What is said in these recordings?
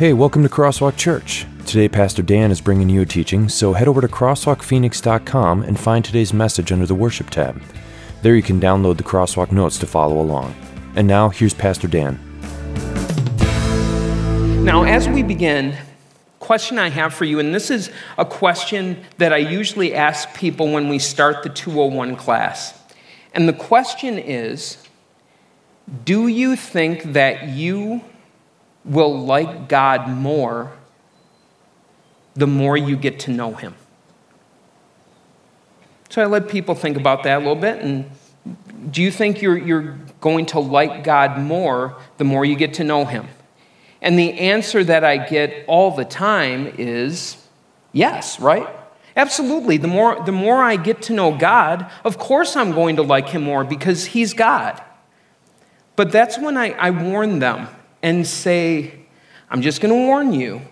Hey, welcome to Crosswalk Church. Today, Pastor Dan is bringing you a teaching, so head over to crosswalkphoenix.com and find today's message under the Worship tab. There you can download the Crosswalk notes to follow along. And now, here's Pastor Dan. Now, as we begin, question I have for you, and this is a question that I usually ask people when we start the 201 class. And the question is Do you think that you will like God more the more you get to know Him? So I let people think about that a little bit. And do you think you're, you're going to like God more the more you get to know Him? And the answer that I get all the time is yes, right? Absolutely. The more, the more I get to know God, of course I'm going to like Him more because He's God. But that's when I, I warn them and say, I'm just going to warn you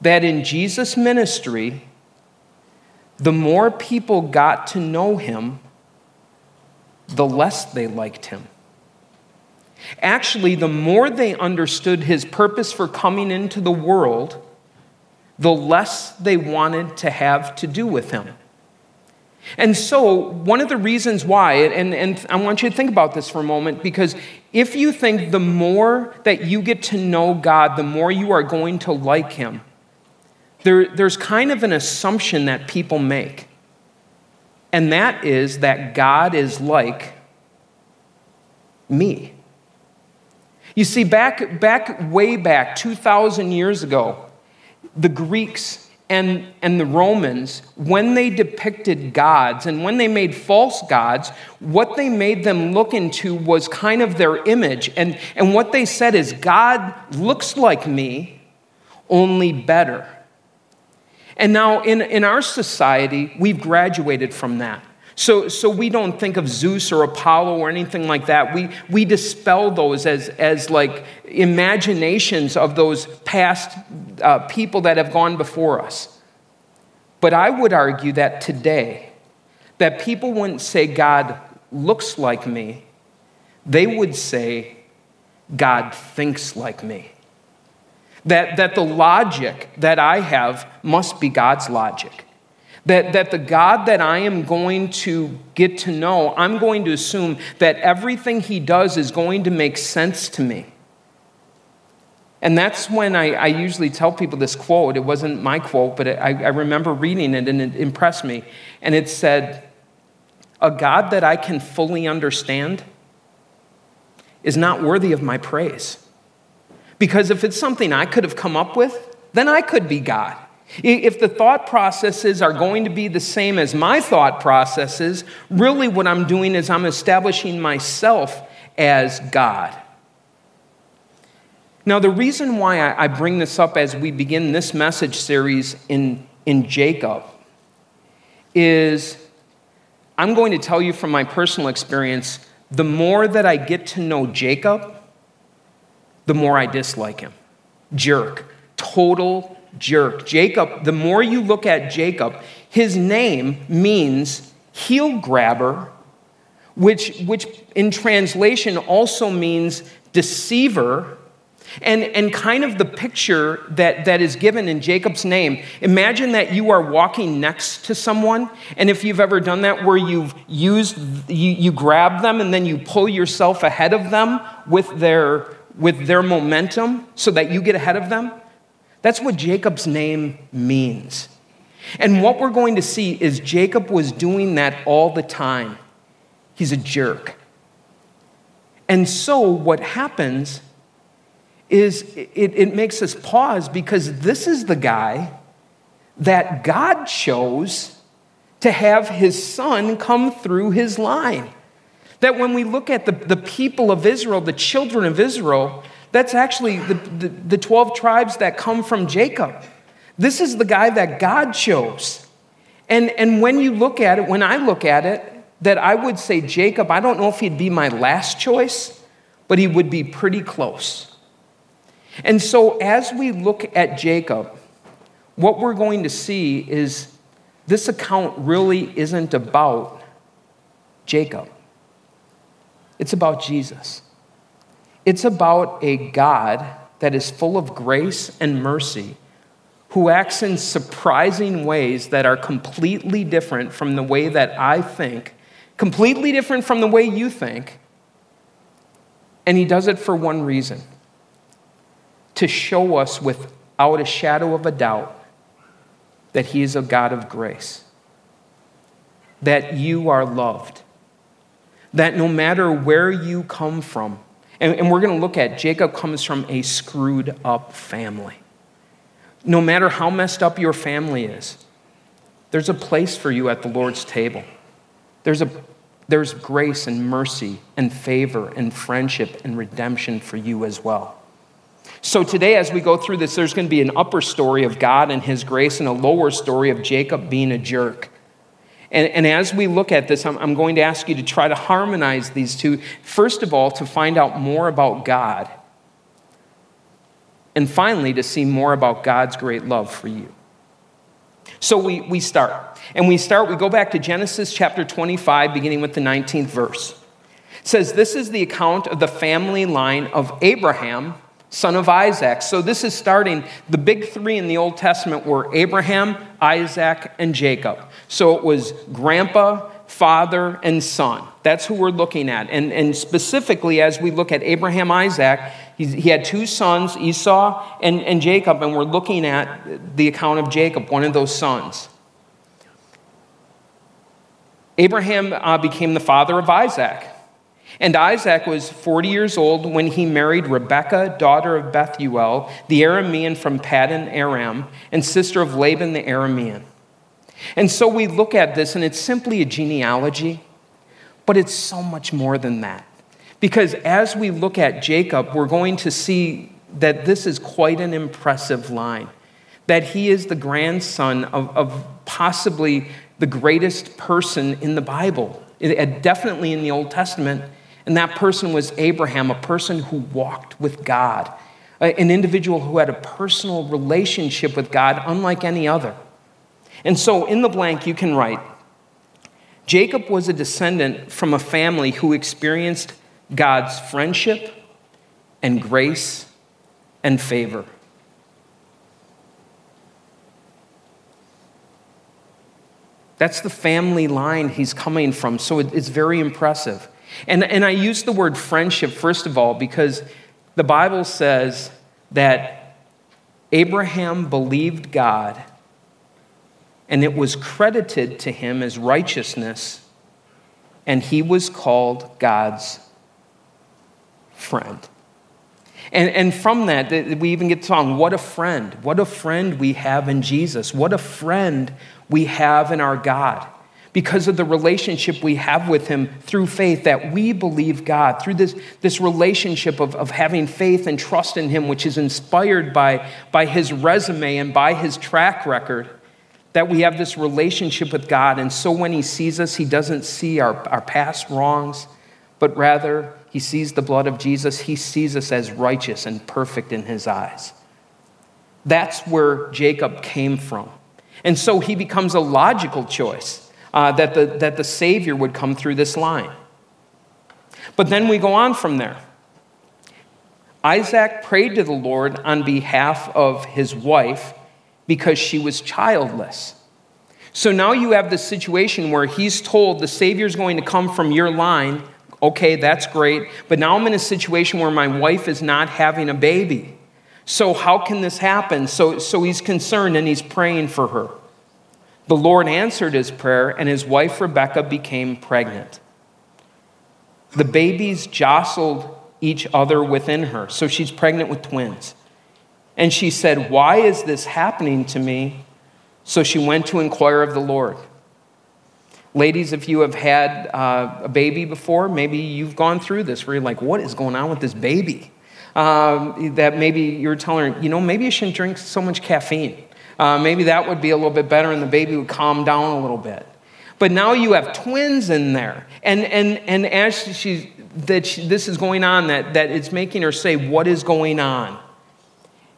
that in Jesus' ministry, the more people got to know Him, the less they liked Him. Actually, the more they understood his purpose for coming into the world, the less they wanted to have to do with him. And so, one of the reasons why, and, and I want you to think about this for a moment, because if you think the more that you get to know God, the more you are going to like Him, there, there's kind of an assumption that people make. And that is that God is like me. You see, back, back way back, 2,000 years ago, the Greeks and, and the Romans, when they depicted gods and when they made false gods, what they made them look into was kind of their image. And, and what they said is, God looks like me, only better. And now in, in our society, we've graduated from that. So, so we don't think of Zeus or Apollo or anything like that. We, we dispel those as, as like imaginations of those past uh, people that have gone before us. But I would argue that today, that people wouldn't say God looks like me, they would say God thinks like me. That, that the logic that I have must be God's logic. That, that the God that I am going to get to know, I'm going to assume that everything he does is going to make sense to me. And that's when I, I usually tell people this quote. It wasn't my quote, but I, I remember reading it and it impressed me. And it said, A God that I can fully understand is not worthy of my praise. Because if it's something I could have come up with, then I could be God. If the thought processes are going to be the same as my thought processes, really what I'm doing is I'm establishing myself as God. Now, the reason why I bring this up as we begin this message series in, in Jacob is I'm going to tell you from my personal experience the more that I get to know Jacob, the more I dislike him. Jerk, total jerk. Jacob, the more you look at Jacob, his name means heel grabber, which, which in translation also means deceiver. And, and kind of the picture that, that is given in Jacob's name, imagine that you are walking next to someone, and if you've ever done that where you've used, you, you grab them and then you pull yourself ahead of them with their, with their momentum so that you get ahead of them, that's what Jacob's name means. And what we're going to see is Jacob was doing that all the time. He's a jerk. And so what happens is it, it makes us pause because this is the guy that God chose to have his son come through his line. That when we look at the, the people of Israel, the children of Israel, that's actually the, the, the 12 tribes that come from Jacob. This is the guy that God chose. And, and when you look at it, when I look at it, that I would say Jacob, I don't know if he'd be my last choice, but he would be pretty close. And so as we look at Jacob, what we're going to see is this account really isn't about Jacob, it's about Jesus. It's about a God that is full of grace and mercy, who acts in surprising ways that are completely different from the way that I think, completely different from the way you think. And he does it for one reason to show us without a shadow of a doubt that he is a God of grace, that you are loved, that no matter where you come from, and, and we're going to look at Jacob comes from a screwed up family. No matter how messed up your family is, there's a place for you at the Lord's table. There's, a, there's grace and mercy and favor and friendship and redemption for you as well. So, today, as we go through this, there's going to be an upper story of God and His grace and a lower story of Jacob being a jerk. And, and as we look at this, I'm, I'm going to ask you to try to harmonize these two. First of all, to find out more about God. And finally, to see more about God's great love for you. So we, we start. And we start, we go back to Genesis chapter 25, beginning with the 19th verse. It says, This is the account of the family line of Abraham, son of Isaac. So this is starting, the big three in the Old Testament were Abraham, Isaac, and Jacob. So it was grandpa, father, and son. That's who we're looking at. And, and specifically, as we look at Abraham, Isaac, he had two sons, Esau and, and Jacob, and we're looking at the account of Jacob, one of those sons. Abraham uh, became the father of Isaac. And Isaac was 40 years old when he married Rebekah, daughter of Bethuel, the Aramean from Paddan Aram, and sister of Laban the Aramean. And so we look at this, and it's simply a genealogy, but it's so much more than that. Because as we look at Jacob, we're going to see that this is quite an impressive line. That he is the grandson of, of possibly the greatest person in the Bible, eh, definitely in the Old Testament and that person was Abraham, a person who walked with God, an individual who had a personal relationship with God unlike any other. And so in the blank, you can write Jacob was a descendant from a family who experienced God's friendship and grace and favor. That's the family line he's coming from, so it's very impressive. And, and I use the word friendship, first of all, because the Bible says that Abraham believed God and it was credited to him as righteousness, and he was called God's friend. And, and from that, we even get song, What a friend. What a friend we have in Jesus. What a friend we have in our God because of the relationship we have with Him through faith, that we believe God, through this, this relationship of, of having faith and trust in Him, which is inspired by, by His resume and by His track record, that we have this relationship with God. And so when He sees us, He doesn't see our, our past wrongs, but rather He sees the blood of Jesus. He sees us as righteous and perfect in His eyes. That's where Jacob came from. And so he becomes a logical choice uh, that, the, that the Savior would come through this line. But then we go on from there. Isaac prayed to the Lord on behalf of his wife because she was childless. So now you have this situation where he's told the Savior's going to come from your line. Okay, that's great. But now I'm in a situation where my wife is not having a baby. So how can this happen? So, so he's concerned and he's praying for her. The Lord answered his prayer, and his wife Rebekah became pregnant. The babies jostled each other within her, so she's pregnant with twins. And she said, Why is this happening to me? So she went to inquire of the Lord. Ladies, if you have had uh, a baby before, maybe you've gone through this where you're like, What is going on with this baby? Um, that maybe you're telling her, you know, maybe you shouldn't drink so much caffeine. Uh, maybe that would be a little bit better and the baby would calm down a little bit. But now you have twins in there. And, and, and as she, that she, this is going on, that, that it's making her say, What is going on?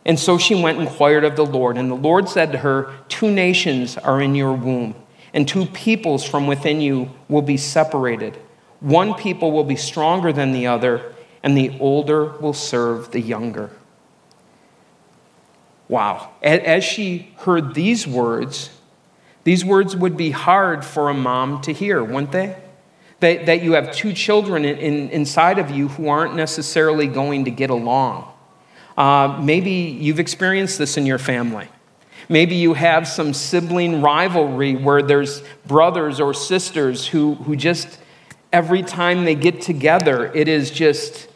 And so she went and inquired of the Lord. And the Lord said to her, Two nations are in your womb, and two peoples from within you will be separated. One people will be stronger than the other, and the older will serve the younger. Wow. As she heard these words, these words would be hard for a mom to hear, wouldn't they? That, that you have two children in, in, inside of you who aren't necessarily going to get along. Uh, maybe you've experienced this in your family. Maybe you have some sibling rivalry where there's brothers or sisters who, who just, every time they get together, it is just,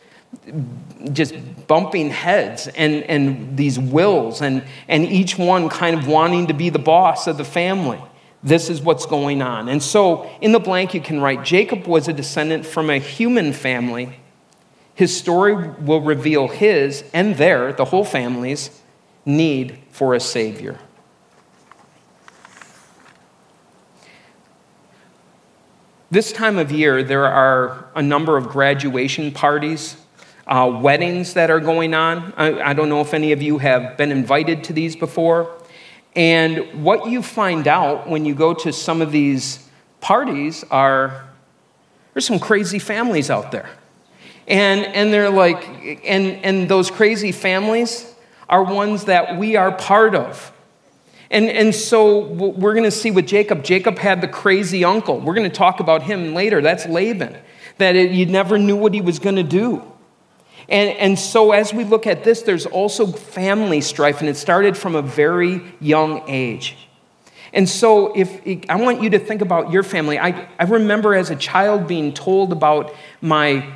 just bumping heads and, and these wills, and, and each one kind of wanting to be the boss of the family. This is what's going on. And so in the blank, you can write Jacob was a descendant from a human family. His story will reveal his and their, the whole family's, need for a Savior. This time of year, there are a number of graduation parties, uh, weddings that are going on. I, I don't know if any of you have been invited to these before. And what you find out when you go to some of these parties are there's some crazy families out there. And, and they're like, and, and those crazy families are ones that we are part of. And, and so we're going to see with Jacob, Jacob had the crazy uncle. We're going to talk about him later. That's Laban, that it, you never knew what he was going to do. And, and so as we look at this, there's also family strife, and it started from a very young age. And so, if I want you to think about your family, I, I remember as a child being told about my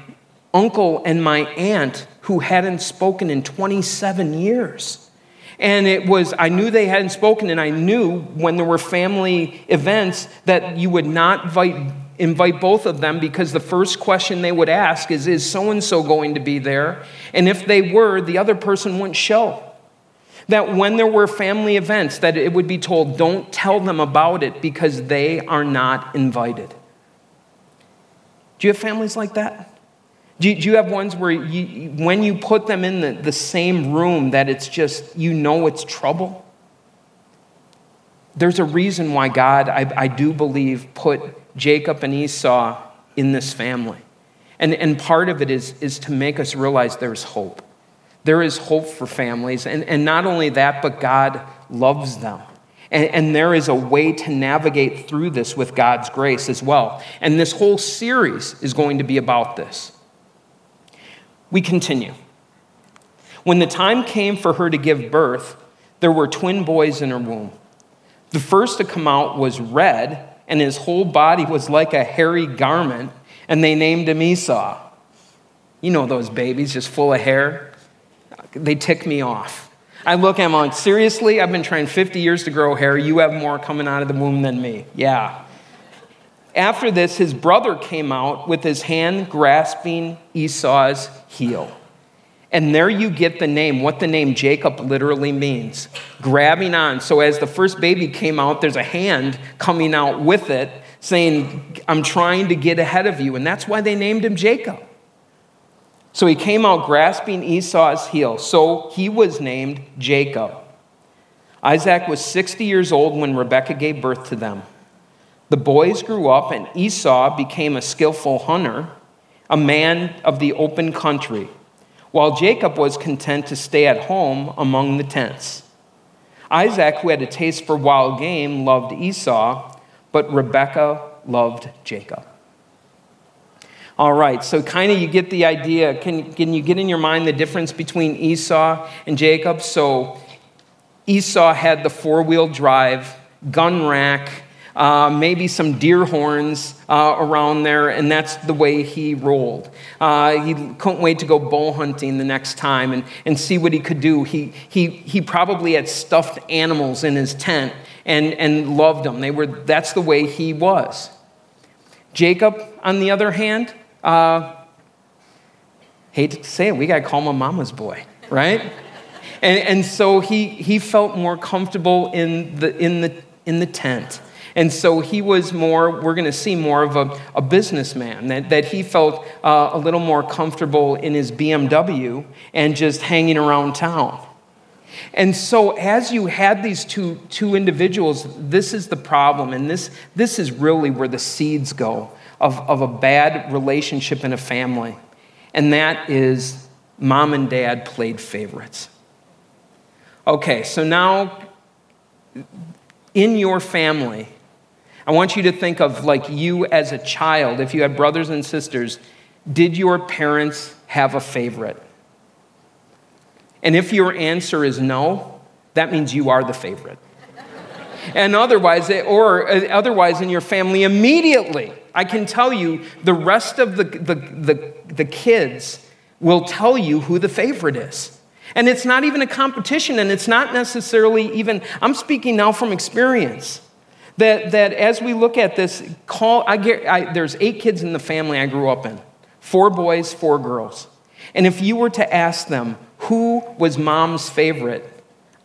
uncle and my aunt who hadn't spoken in 27 years. And it was, I knew they hadn't spoken, and I knew when there were family events that you would not invite, invite both of them because the first question they would ask is, Is so and so going to be there? And if they were, the other person wouldn't show. That when there were family events, that it would be told, Don't tell them about it because they are not invited. Do you have families like that? Do you, do you have ones where you, when you put them in the, the same room that it's just, you know it's trouble? There's a reason why God, I, I do believe, put Jacob and Esau in this family. And, and part of it is, is to make us realize there's hope. There is hope for families. And, and not only that, but God loves them. And, and, there is a way to navigate through this with God's grace as well. And this whole series is going to be about this. We continue. When the time came for her to give birth, there were twin boys in her womb. The first to come out was red, and his whole body was like a hairy garment, and they named him Esau. You know those babies just full of hair? They tick me off. I look at them like, seriously? I've been trying 50 years to grow hair. You have more coming out of the womb than me. Yeah. After this, his brother came out with his hand grasping Esau's heel. And there you get the name, what the name Jacob literally means grabbing on. So as the first baby came out, there's a hand coming out with it saying, I'm trying to get ahead of you. And that's why they named him Jacob. So he came out grasping Esau's heel. So he was named Jacob. Isaac was 60 years old when Rebekah gave birth to them. The boys grew up, and Esau became a skillful hunter, a man of the open country, while Jacob was content to stay at home among the tents. Isaac, who had a taste for wild game, loved Esau, but Rebekah loved Jacob. All right, so kind of you get the idea. Can, can you get in your mind the difference between Esau and Jacob? So Esau had the four wheel drive, gun rack, uh, maybe some deer horns uh, around there, and that's the way he rolled. Uh, he couldn't wait to go bow hunting the next time and, and see what he could do. He, he, he probably had stuffed animals in his tent and, and loved them. They were, that's the way he was. Jacob, on the other hand, uh, hate to say it, we got to call him a mama's boy, right? and, and so he, he felt more comfortable in the, in the, in the tent. And so he was more, we're going to see more of a, a businessman, that, that he felt uh, a little more comfortable in his BMW and just hanging around town. And so, as you had these two, two individuals, this is the problem, and this, this is really where the seeds go of, of a bad relationship in a family. And that is mom and dad played favorites. Okay, so now in your family, I want you to think of like you as a child, if you had brothers and sisters, did your parents have a favorite? And if your answer is no, that means you are the favorite. and otherwise, or uh, otherwise in your family, immediately, I can tell you the rest of the, the, the, the kids will tell you who the favorite is. And it's not even a competition, and it's not necessarily even, I'm speaking now from experience. That, that as we look at this, call, I get, I, there's eight kids in the family I grew up in four boys, four girls. And if you were to ask them who was mom's favorite,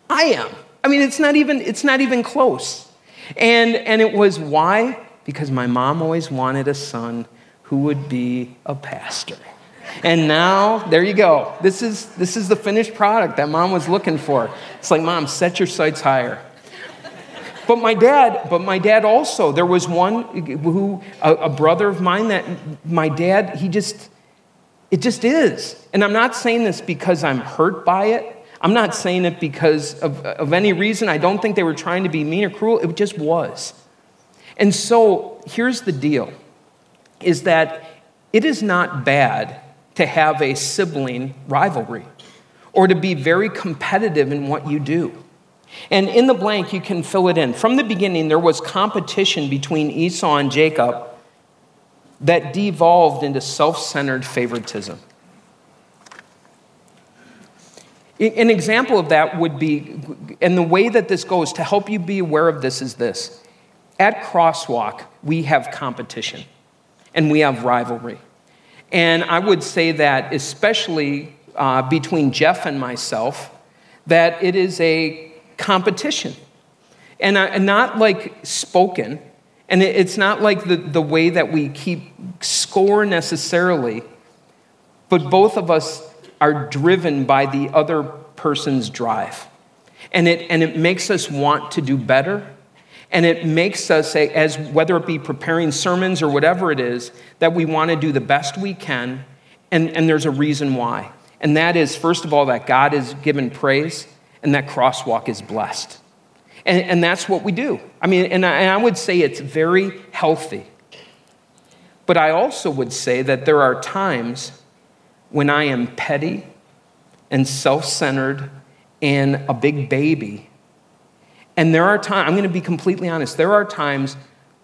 I am. I mean, it's not even, it's not even close. And, and it was why? Because my mom always wanted a son who would be a pastor. And now, there you go. This is, this is the finished product that mom was looking for. It's like, mom, set your sights higher. But my dad, but my dad also, there was one who, a, a brother of mine that my dad, he just, it just is. And I'm not saying this because I'm hurt by it. I'm not saying it because of, of any reason. I don't think they were trying to be mean or cruel. It just was. And so here's the deal is that it is not bad to have a sibling rivalry or to be very competitive in what you do. And in the blank, you can fill it in. From the beginning, there was competition between Esau and Jacob that devolved into self centered favoritism. An example of that would be, and the way that this goes to help you be aware of this is this. At Crosswalk, we have competition and we have rivalry. And I would say that, especially uh, between Jeff and myself, that it is a competition. And, uh, and not like spoken, and it, it's not like the, the way that we keep score necessarily, but both of us are driven by the other person's drive. And it, and it makes us want to do better and it makes us, say as whether it be preparing sermons or whatever it is, that we want to do the best we can. And, and there's a reason why. And that is, first of all, that God is given praise and that crosswalk is blessed. And, and that's what we do. I mean, and I, and I would say it's very healthy. But I also would say that there are times when I am petty and self centered and a big baby and there are times, I'm going to be completely honest, there are times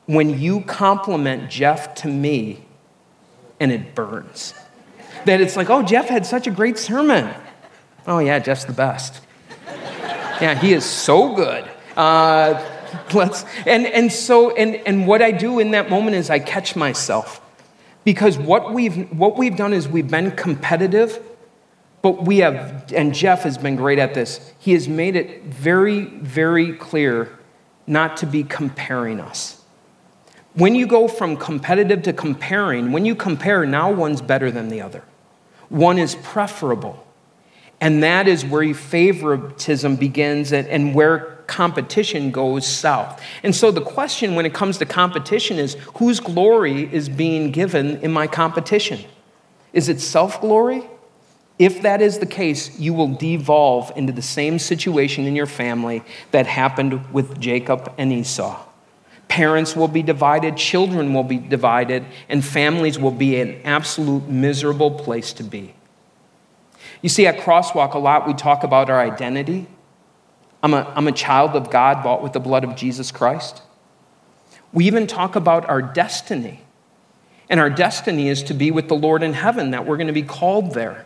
when you compliment Jeff to me and it burns. That it's like, oh, Jeff had such a great sermon. Oh, yeah, Jeff's the best. Yeah, he is so good. Uh, let's, and, and so, and, and what I do in that moment is I catch myself. Because what we've, what we've done is we've been competitive but we have, and Jeff has been great at this, he has made it very, very clear not to be comparing us. When you go from competitive to comparing, when you compare, now one's better than the other. One is preferable. And that is where favoritism begins and where competition goes south. And so the question when it comes to competition is whose glory is being given in my competition? Is it self glory if that is the case, you will devolve into the same situation in your family that happened with Jacob and Esau. Parents will be divided, children will be divided, and families will be an absolute miserable place to be. You see, at Crosswalk, a lot we talk about our identity. I'm a, I'm a child of God bought with the blood of Jesus Christ. We even talk about our destiny. And our destiny is to be with the Lord in heaven, that we're going to be called there.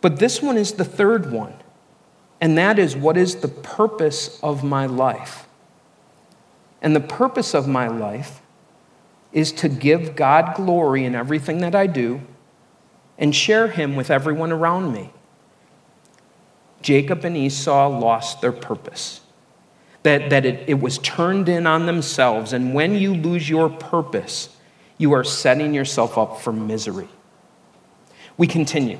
But this one is the third one, and that is what is the purpose of my life? And the purpose of my life is to give God glory in everything that I do and share Him with everyone around me. Jacob and Esau lost their purpose. That, that it, it was turned in on themselves. And when you lose your purpose, you are setting yourself up for misery. We continue.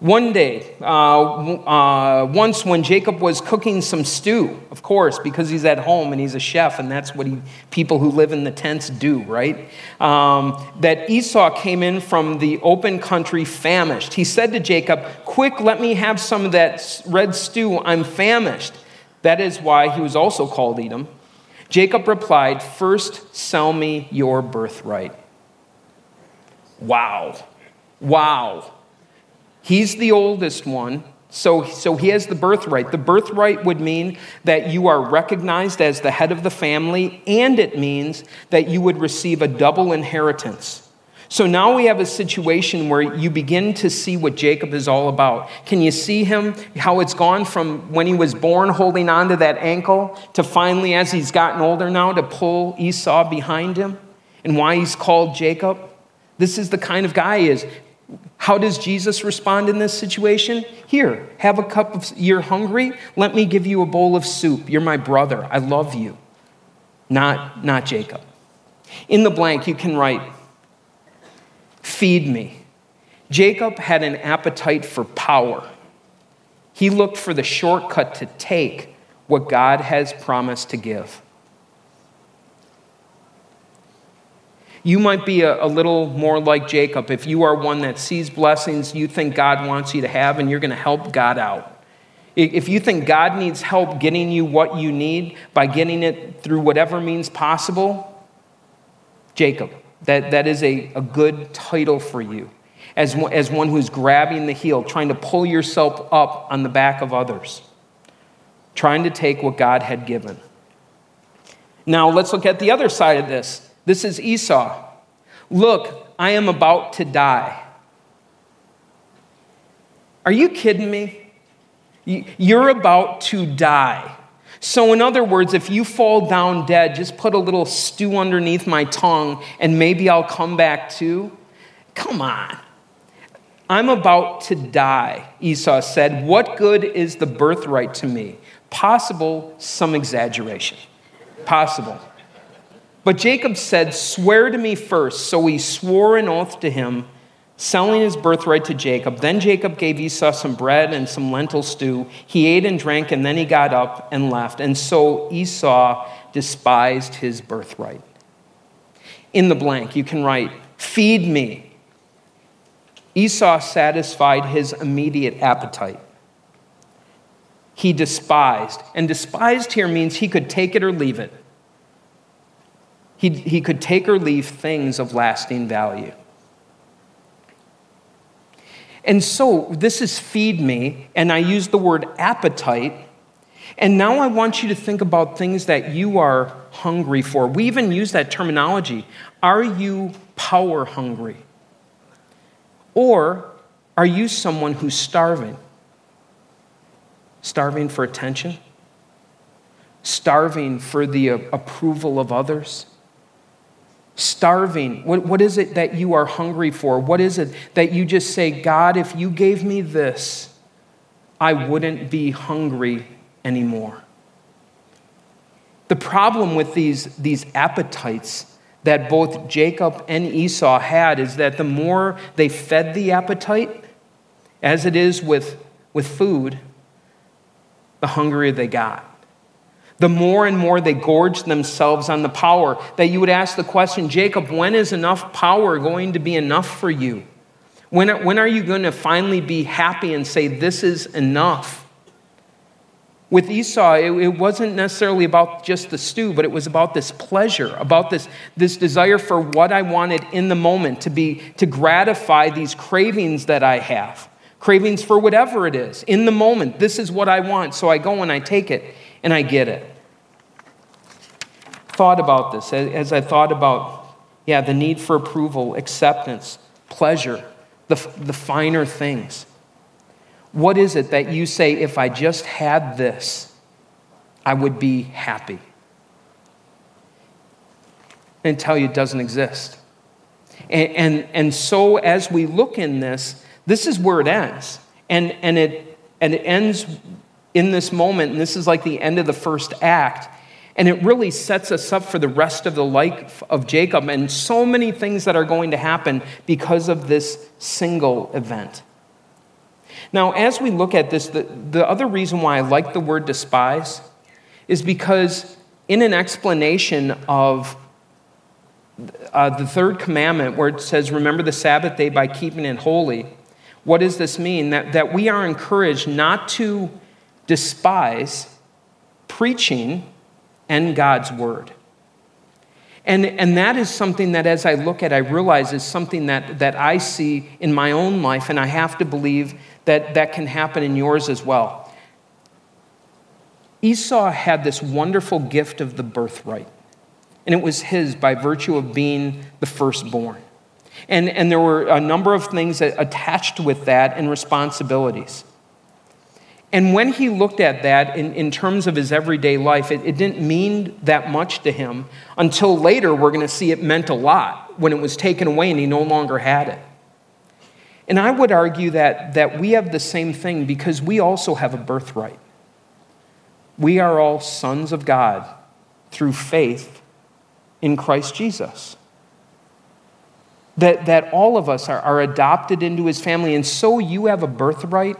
One day, uh, uh, once when Jacob was cooking some stew, of course, because he's at home and he's a chef, and that's what he, people who live in the tents do, right? Um, that Esau came in from the open country famished. He said to Jacob, Quick, let me have some of that red stew. I'm famished. That is why he was also called Edom. Jacob replied, First, sell me your birthright. Wow. Wow. He's the oldest one, so, so he has the birthright. The birthright would mean that you are recognized as the head of the family, and it means that you would receive a double inheritance. So now we have a situation where you begin to see what Jacob is all about. Can you see him? How it's gone from when he was born holding on to that ankle to finally, as he's gotten older now, to pull Esau behind him? And why he's called Jacob? This is the kind of guy he is. How does Jesus respond in this situation? Here, have a cup of, you're hungry? Let me give you a bowl of soup. You're my brother. I love you. Not, not Jacob. In the blank, you can write, feed me. Jacob had an appetite for power. He looked for the shortcut to take what God has promised to give. You might be a, a, little more like Jacob if you are one that sees blessings you think God wants you to have and you're going to help God out. If you think God needs help getting you what you need by getting it through whatever means possible, Jacob, that, that is a, a good title for you. As, as one who's grabbing the heel, trying to pull yourself up on the back of others, trying to take what God had given. Now, let's look at the other side of this. This is Esau. Look, I am about to die. Are you kidding me? You're about to die. So, in other words, if you fall down dead, just put a little stew underneath my tongue and maybe I'll come back too. Come on. I'm about to die, Esau said. What good is the birthright to me? Possible, some exaggeration. Possible. But Jacob said, Swear to me first. So he swore an oath to him, selling his birthright to Jacob. Then Jacob gave Esau some bread and some lentil stew. He ate and drank, and then he got up and left. And so Esau despised his birthright. In the blank, you can write, Feed me. Esau satisfied his immediate appetite. He despised. And despised here means he could take it or leave it. He, he could take or leave things of lasting value. And so this is feed me, and I use the word appetite. And now I want you to think about things that you are hungry for. We even use that terminology. Are you power hungry? Or are you someone who's starving? Starving for attention? Starving for the approval of others? Starving? What, what is it that you are hungry for? What is it that you just say, God, if you gave me this, I wouldn't be hungry anymore? The problem with these, these appetites that both Jacob and Esau had is that the more they fed the appetite, as it is with, with food, the hungrier they got the more and more they gorged themselves on the power, that you would ask the question, Jacob, when is enough power going to be enough for you? When, when are you going to finally be happy and say, This is enough? With Esau, it, it wasn't necessarily about just the stew, but it was about this pleasure, about this, this desire for what I wanted in the moment, to, be, to gratify these cravings that I have. Cravings for whatever it is. In the moment, this is what I want, so I go and I take it and I get it. Thought about this as I thought about, yeah, the need for approval, acceptance, pleasure, the, the finer things. What is it that you say, if I just had this, I would be happy? And tell you it doesn't exist. And, and, and so as we look in this, this is where it ends. And, and, it, and it ends in this moment, and this is like the end of the first act. And it really sets us up for the rest of the life of Jacob and so many things that are going to happen because of this single event. Now, as we look at this, the, the other reason why I like the word despise is because in an explanation of uh, the third commandment, where it says, Remember the Sabbath day by keeping it holy, what does this mean? That, that we are encouraged not to despise preaching and God's word. And, and that is something that, as I look at, I realize is something that, that I see in my own life, and I have to believe that that can happen in yours as well. Esau had this wonderful gift of the birthright, and it was his by virtue of being the firstborn. And, and there were a number of things attached with that and responsibilities. And when he looked at that in, in terms of his everyday life, it, it didn't mean that much to him until later we're going to see it meant a lot when it was taken away and he no longer had it. And I would argue that, that we have the same thing because we also have a birthright. We are all sons of God through faith in Christ Jesus. That, that all of us are, are adopted into his family, and so you have a birthright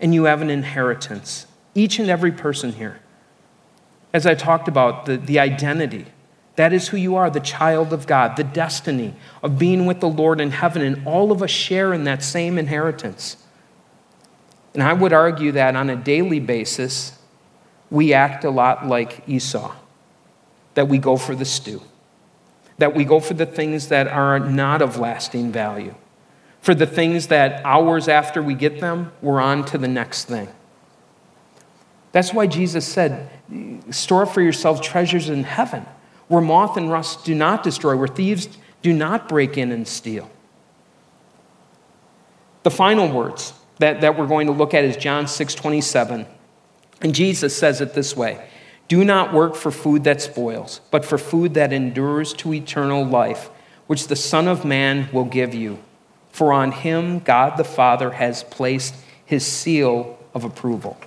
and you have an inheritance. Each and every person here. As I talked about, the, the identity. That is who you are, the child of God, the destiny of being with the Lord in heaven, and all of us share in that same inheritance. And I would argue that on a daily basis, we act a lot like Esau, that we go for the stew, that we go for the things that are not of lasting value for the things that hours after we get them, we're on to the next thing. That's why Jesus said, Store for yourselves treasures in heaven, where moth and rust do not destroy, where thieves do not break in and steal. The final words that, that we're going to look at is John 6 27. And Jesus says it this way Do not work for food that spoils, but for food that endures to eternal life, which the Son of Man will give you for on him God the Father has placed his seal of approval.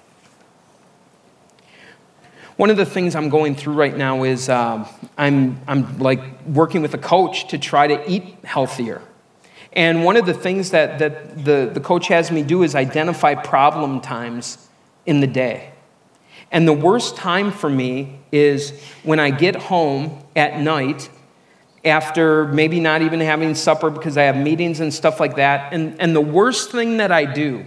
One of the things I'm going through right now is um, I'm, I'm like working with a coach to try to eat healthier. And one of the things that, that the, the coach has me do is identify problem times in the day. And the worst time for me is when I get home at night after maybe not even having supper because I have meetings and stuff like that. And, and the worst thing that I do,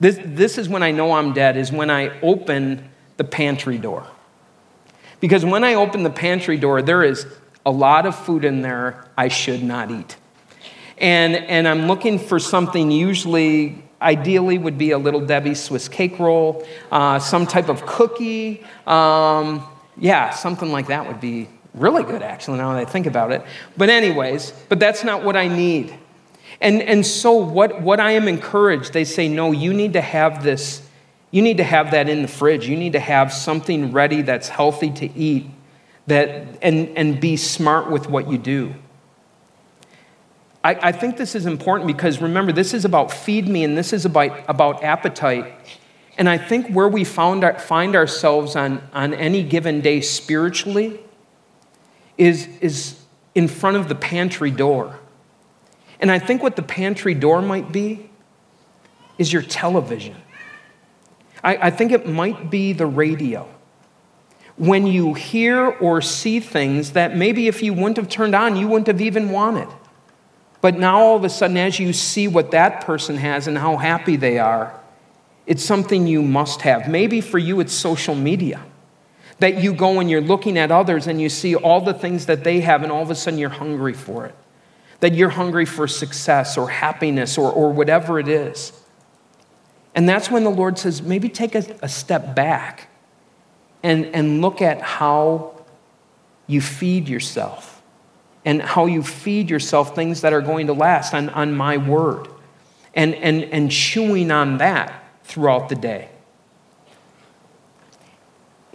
this, this is when I know I'm dead, is when I open the pantry door. Because when I open the pantry door, there is a lot of food in there I should not eat. And, and I'm looking for something usually, ideally, would be a little Debbie Swiss cake roll, uh, some type of cookie. Um, yeah, something like that would be really good, actually, now that I think about it. But, anyways, but that's not what I need. And, and so, what, what I am encouraged, they say, no, you need to have this, you need to have that in the fridge. You need to have something ready that's healthy to eat that, and, and be smart with what you do. I, I think this is important because remember, this is about feed me and this is about, about appetite. And I think where we found our, find ourselves on, on any given day spiritually is, is in front of the pantry door. And I think what the pantry door might be is your television. I, I think it might be the radio. When you hear or see things that maybe if you wouldn't have turned on, you wouldn't have even wanted. But now all of a sudden, as you see what that person has and how happy they are, it's something you must have. Maybe for you, it's social media. That you go and you're looking at others and you see all the things that they have, and all of a sudden you're hungry for it. That you're hungry for success or happiness or, or whatever it is. And that's when the Lord says, maybe take a, a step back and, and look at how you feed yourself and how you feed yourself things that are going to last on, on my word and, and, and chewing on that throughout the day.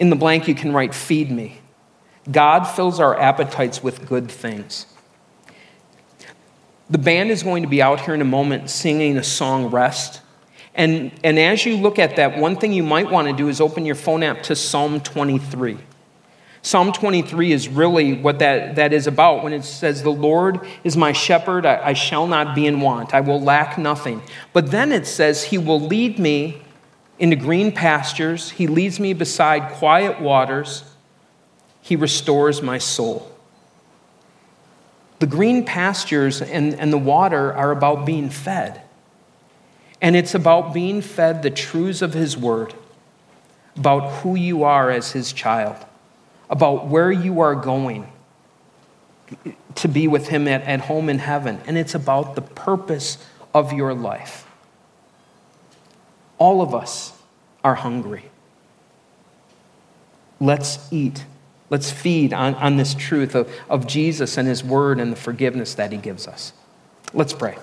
In the blank, you can write, Feed me. God fills our appetites with good things. The band is going to be out here in a moment singing a song, Rest. And, and as you look at that, one thing you might want to do is open your phone app to Psalm 23. Psalm 23 is really what that, that is about when it says, The Lord is my shepherd, I, I shall not be in want, I will lack nothing. But then it says, He will lead me into green pastures, He leads me beside quiet waters, He restores my soul. The green pastures and, and the water are about being fed. And it's about being fed the truths of His Word, about who you are as His child about where you are going to be with Him at, at home in heaven. And it's about the purpose of your life. All of us are hungry. Let's eat. Let's feed on, on this truth of, of Jesus and His Word and the forgiveness that He gives us. Let's pray.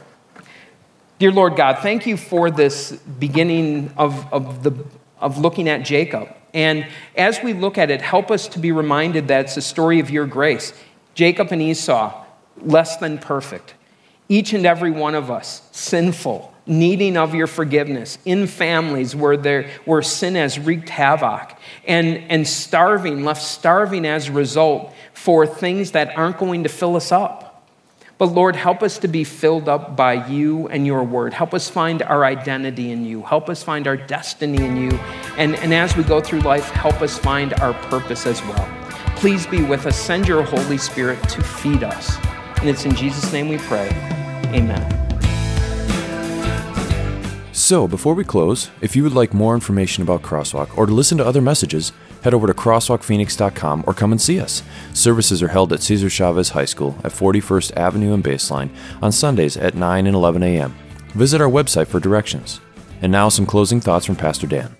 Dear Lord God, thank you for this beginning of, of, the, of looking at Jacob. And as we look at it, help us to be reminded that it's a story of your grace. Jacob and Esau, less than perfect. Each and every one of us, sinful, needing of your forgiveness, in families where, there, where sin has wreaked havoc, and, and starving, left starving as a result for things that aren't going to fill us up. But Lord, help us to be filled up by you and your word. Help us find our identity in you. Help us find our destiny in you. And, and as we go through life, help us find our purpose as well. Please be with us. Send your Holy Spirit to feed us. And it's in Jesus' name we pray. Amen. So, before we close, if you would like more information about Crosswalk or to listen to other messages, head over to crosswalkphoenix.com or come and see us. Services are held at Cesar Chavez High School at 41st Avenue and Baseline on Sundays at 9 and 11 a.m. Visit our website for directions. And now, some closing thoughts from Pastor Dan.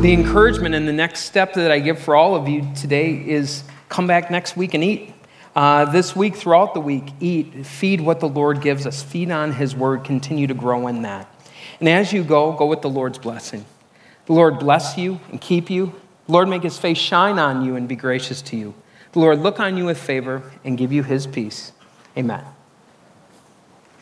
The encouragement and the next step that I give for all of you today is come back next week and eat. Uh, this week, throughout the week, eat, feed what the Lord gives us, feed on His word, continue to grow in that. And as you go, go with the Lord's blessing. The Lord bless you and keep you. The Lord make his face shine on you and be gracious to you. The Lord look on you with favor and give you his peace. Amen.